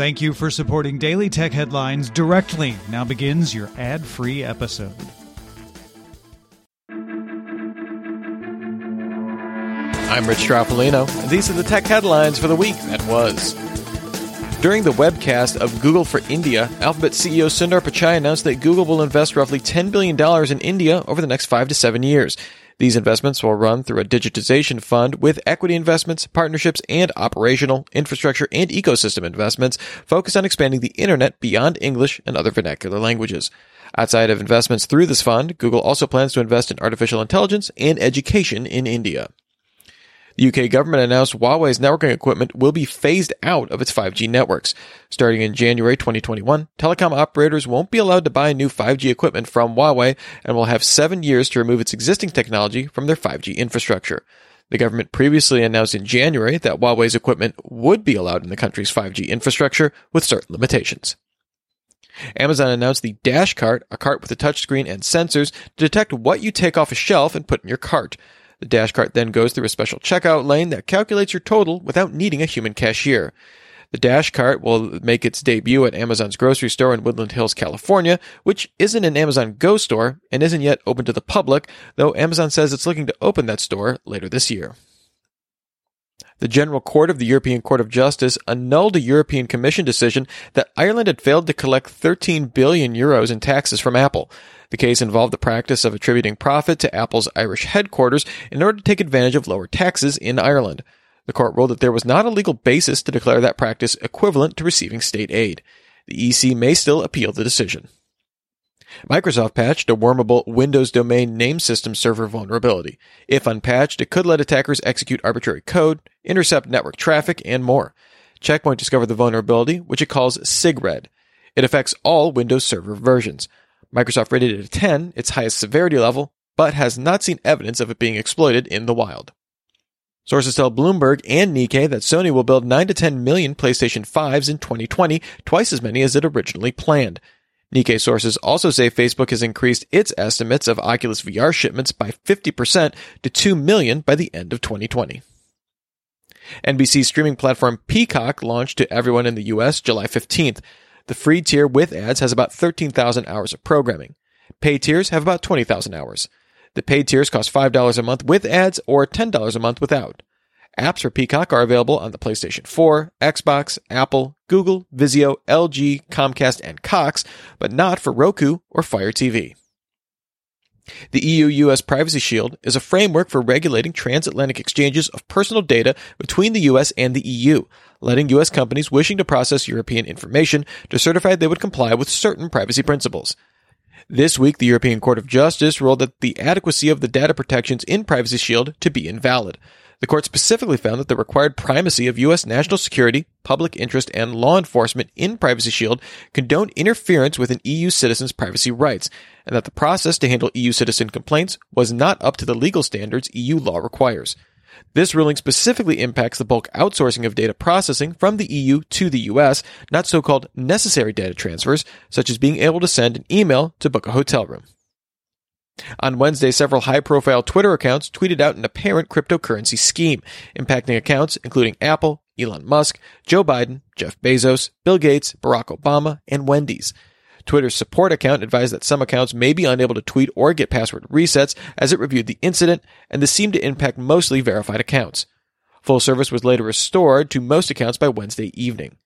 Thank you for supporting Daily Tech Headlines directly. Now begins your ad free episode. I'm Rich Stroffolino, and these are the tech headlines for the week that was. During the webcast of Google for India, Alphabet CEO Sundar Pichai announced that Google will invest roughly $10 billion in India over the next five to seven years. These investments will run through a digitization fund with equity investments, partnerships, and operational, infrastructure, and ecosystem investments focused on expanding the internet beyond English and other vernacular languages. Outside of investments through this fund, Google also plans to invest in artificial intelligence and education in India. The UK government announced Huawei's networking equipment will be phased out of its 5G networks. Starting in January 2021, telecom operators won't be allowed to buy new 5G equipment from Huawei and will have seven years to remove its existing technology from their 5G infrastructure. The government previously announced in January that Huawei's equipment would be allowed in the country's 5G infrastructure with certain limitations. Amazon announced the Dash Cart, a cart with a touchscreen and sensors to detect what you take off a shelf and put in your cart. The dash cart then goes through a special checkout lane that calculates your total without needing a human cashier. The dash cart will make its debut at Amazon's grocery store in Woodland Hills, California, which isn't an Amazon Go store and isn't yet open to the public, though Amazon says it's looking to open that store later this year. The General Court of the European Court of Justice annulled a European Commission decision that Ireland had failed to collect 13 billion euros in taxes from Apple. The case involved the practice of attributing profit to Apple's Irish headquarters in order to take advantage of lower taxes in Ireland. The court ruled that there was not a legal basis to declare that practice equivalent to receiving state aid. The EC may still appeal the decision. Microsoft patched a wormable Windows domain name system server vulnerability. If unpatched, it could let attackers execute arbitrary code, intercept network traffic, and more. Checkpoint discovered the vulnerability, which it calls SIGRED. It affects all Windows Server versions. Microsoft rated it a 10, its highest severity level, but has not seen evidence of it being exploited in the wild. Sources tell Bloomberg and Nikkei that Sony will build 9 to 10 million PlayStation 5s in 2020, twice as many as it originally planned. Nikkei sources also say Facebook has increased its estimates of Oculus VR shipments by 50% to 2 million by the end of 2020. NBC streaming platform Peacock launched to everyone in the US July 15th. The free tier with ads has about 13,000 hours of programming. Pay tiers have about 20,000 hours. The paid tiers cost $5 a month with ads or $10 a month without. Apps for Peacock are available on the PlayStation 4, Xbox, Apple, Google, Vizio, LG, Comcast, and Cox, but not for Roku or Fire TV. The EU US Privacy Shield is a framework for regulating transatlantic exchanges of personal data between the US and the EU, letting US companies wishing to process European information to certify they would comply with certain privacy principles. This week, the European Court of Justice ruled that the adequacy of the data protections in Privacy Shield to be invalid. The court specifically found that the required primacy of U.S. national security, public interest, and law enforcement in Privacy Shield condoned interference with an EU citizen's privacy rights, and that the process to handle EU citizen complaints was not up to the legal standards EU law requires. This ruling specifically impacts the bulk outsourcing of data processing from the EU to the US, not so-called necessary data transfers, such as being able to send an email to book a hotel room. On Wednesday, several high profile Twitter accounts tweeted out an apparent cryptocurrency scheme, impacting accounts including Apple, Elon Musk, Joe Biden, Jeff Bezos, Bill Gates, Barack Obama, and Wendy's. Twitter's support account advised that some accounts may be unable to tweet or get password resets as it reviewed the incident, and this seemed to impact mostly verified accounts. Full service was later restored to most accounts by Wednesday evening.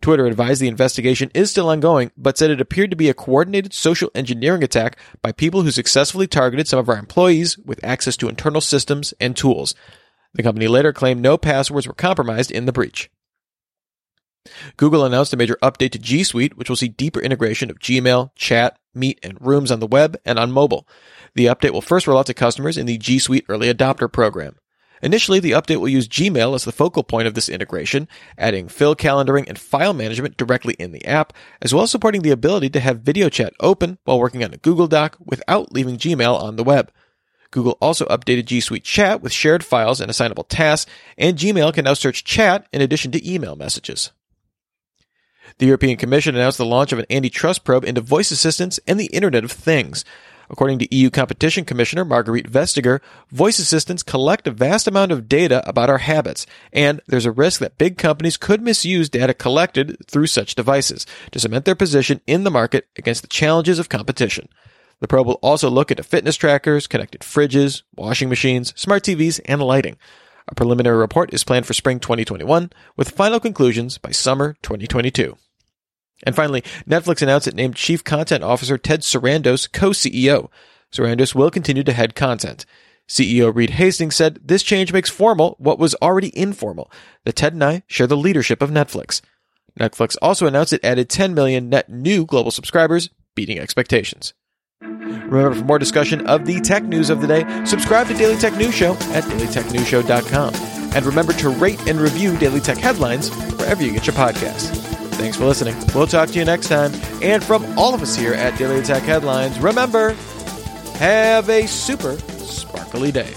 Twitter advised the investigation is still ongoing, but said it appeared to be a coordinated social engineering attack by people who successfully targeted some of our employees with access to internal systems and tools. The company later claimed no passwords were compromised in the breach. Google announced a major update to G Suite, which will see deeper integration of Gmail, Chat, Meet, and Rooms on the web and on mobile. The update will first roll out to customers in the G Suite Early Adopter program. Initially, the update will use Gmail as the focal point of this integration, adding fill calendaring and file management directly in the app, as well as supporting the ability to have video chat open while working on a Google Doc without leaving Gmail on the web. Google also updated G Suite Chat with shared files and assignable tasks, and Gmail can now search chat in addition to email messages. The European Commission announced the launch of an antitrust probe into voice assistants and the Internet of Things. According to EU Competition Commissioner Margrethe Vestager, voice assistants collect a vast amount of data about our habits, and there's a risk that big companies could misuse data collected through such devices to cement their position in the market against the challenges of competition. The probe will also look into fitness trackers, connected fridges, washing machines, smart TVs, and lighting. A preliminary report is planned for spring 2021, with final conclusions by summer 2022. And finally, Netflix announced it named Chief Content Officer Ted Sarandos co-CEO. Sarandos will continue to head content. CEO Reed Hastings said this change makes formal what was already informal, that Ted and I share the leadership of Netflix. Netflix also announced it added 10 million net new global subscribers, beating expectations. Remember, for more discussion of the tech news of the day, subscribe to Daily Tech News Show at dailytechnewsshow.com. And remember to rate and review Daily Tech headlines wherever you get your podcasts. Thanks for listening. We'll talk to you next time. And from all of us here at Daily Tech Headlines, remember, have a super sparkly day.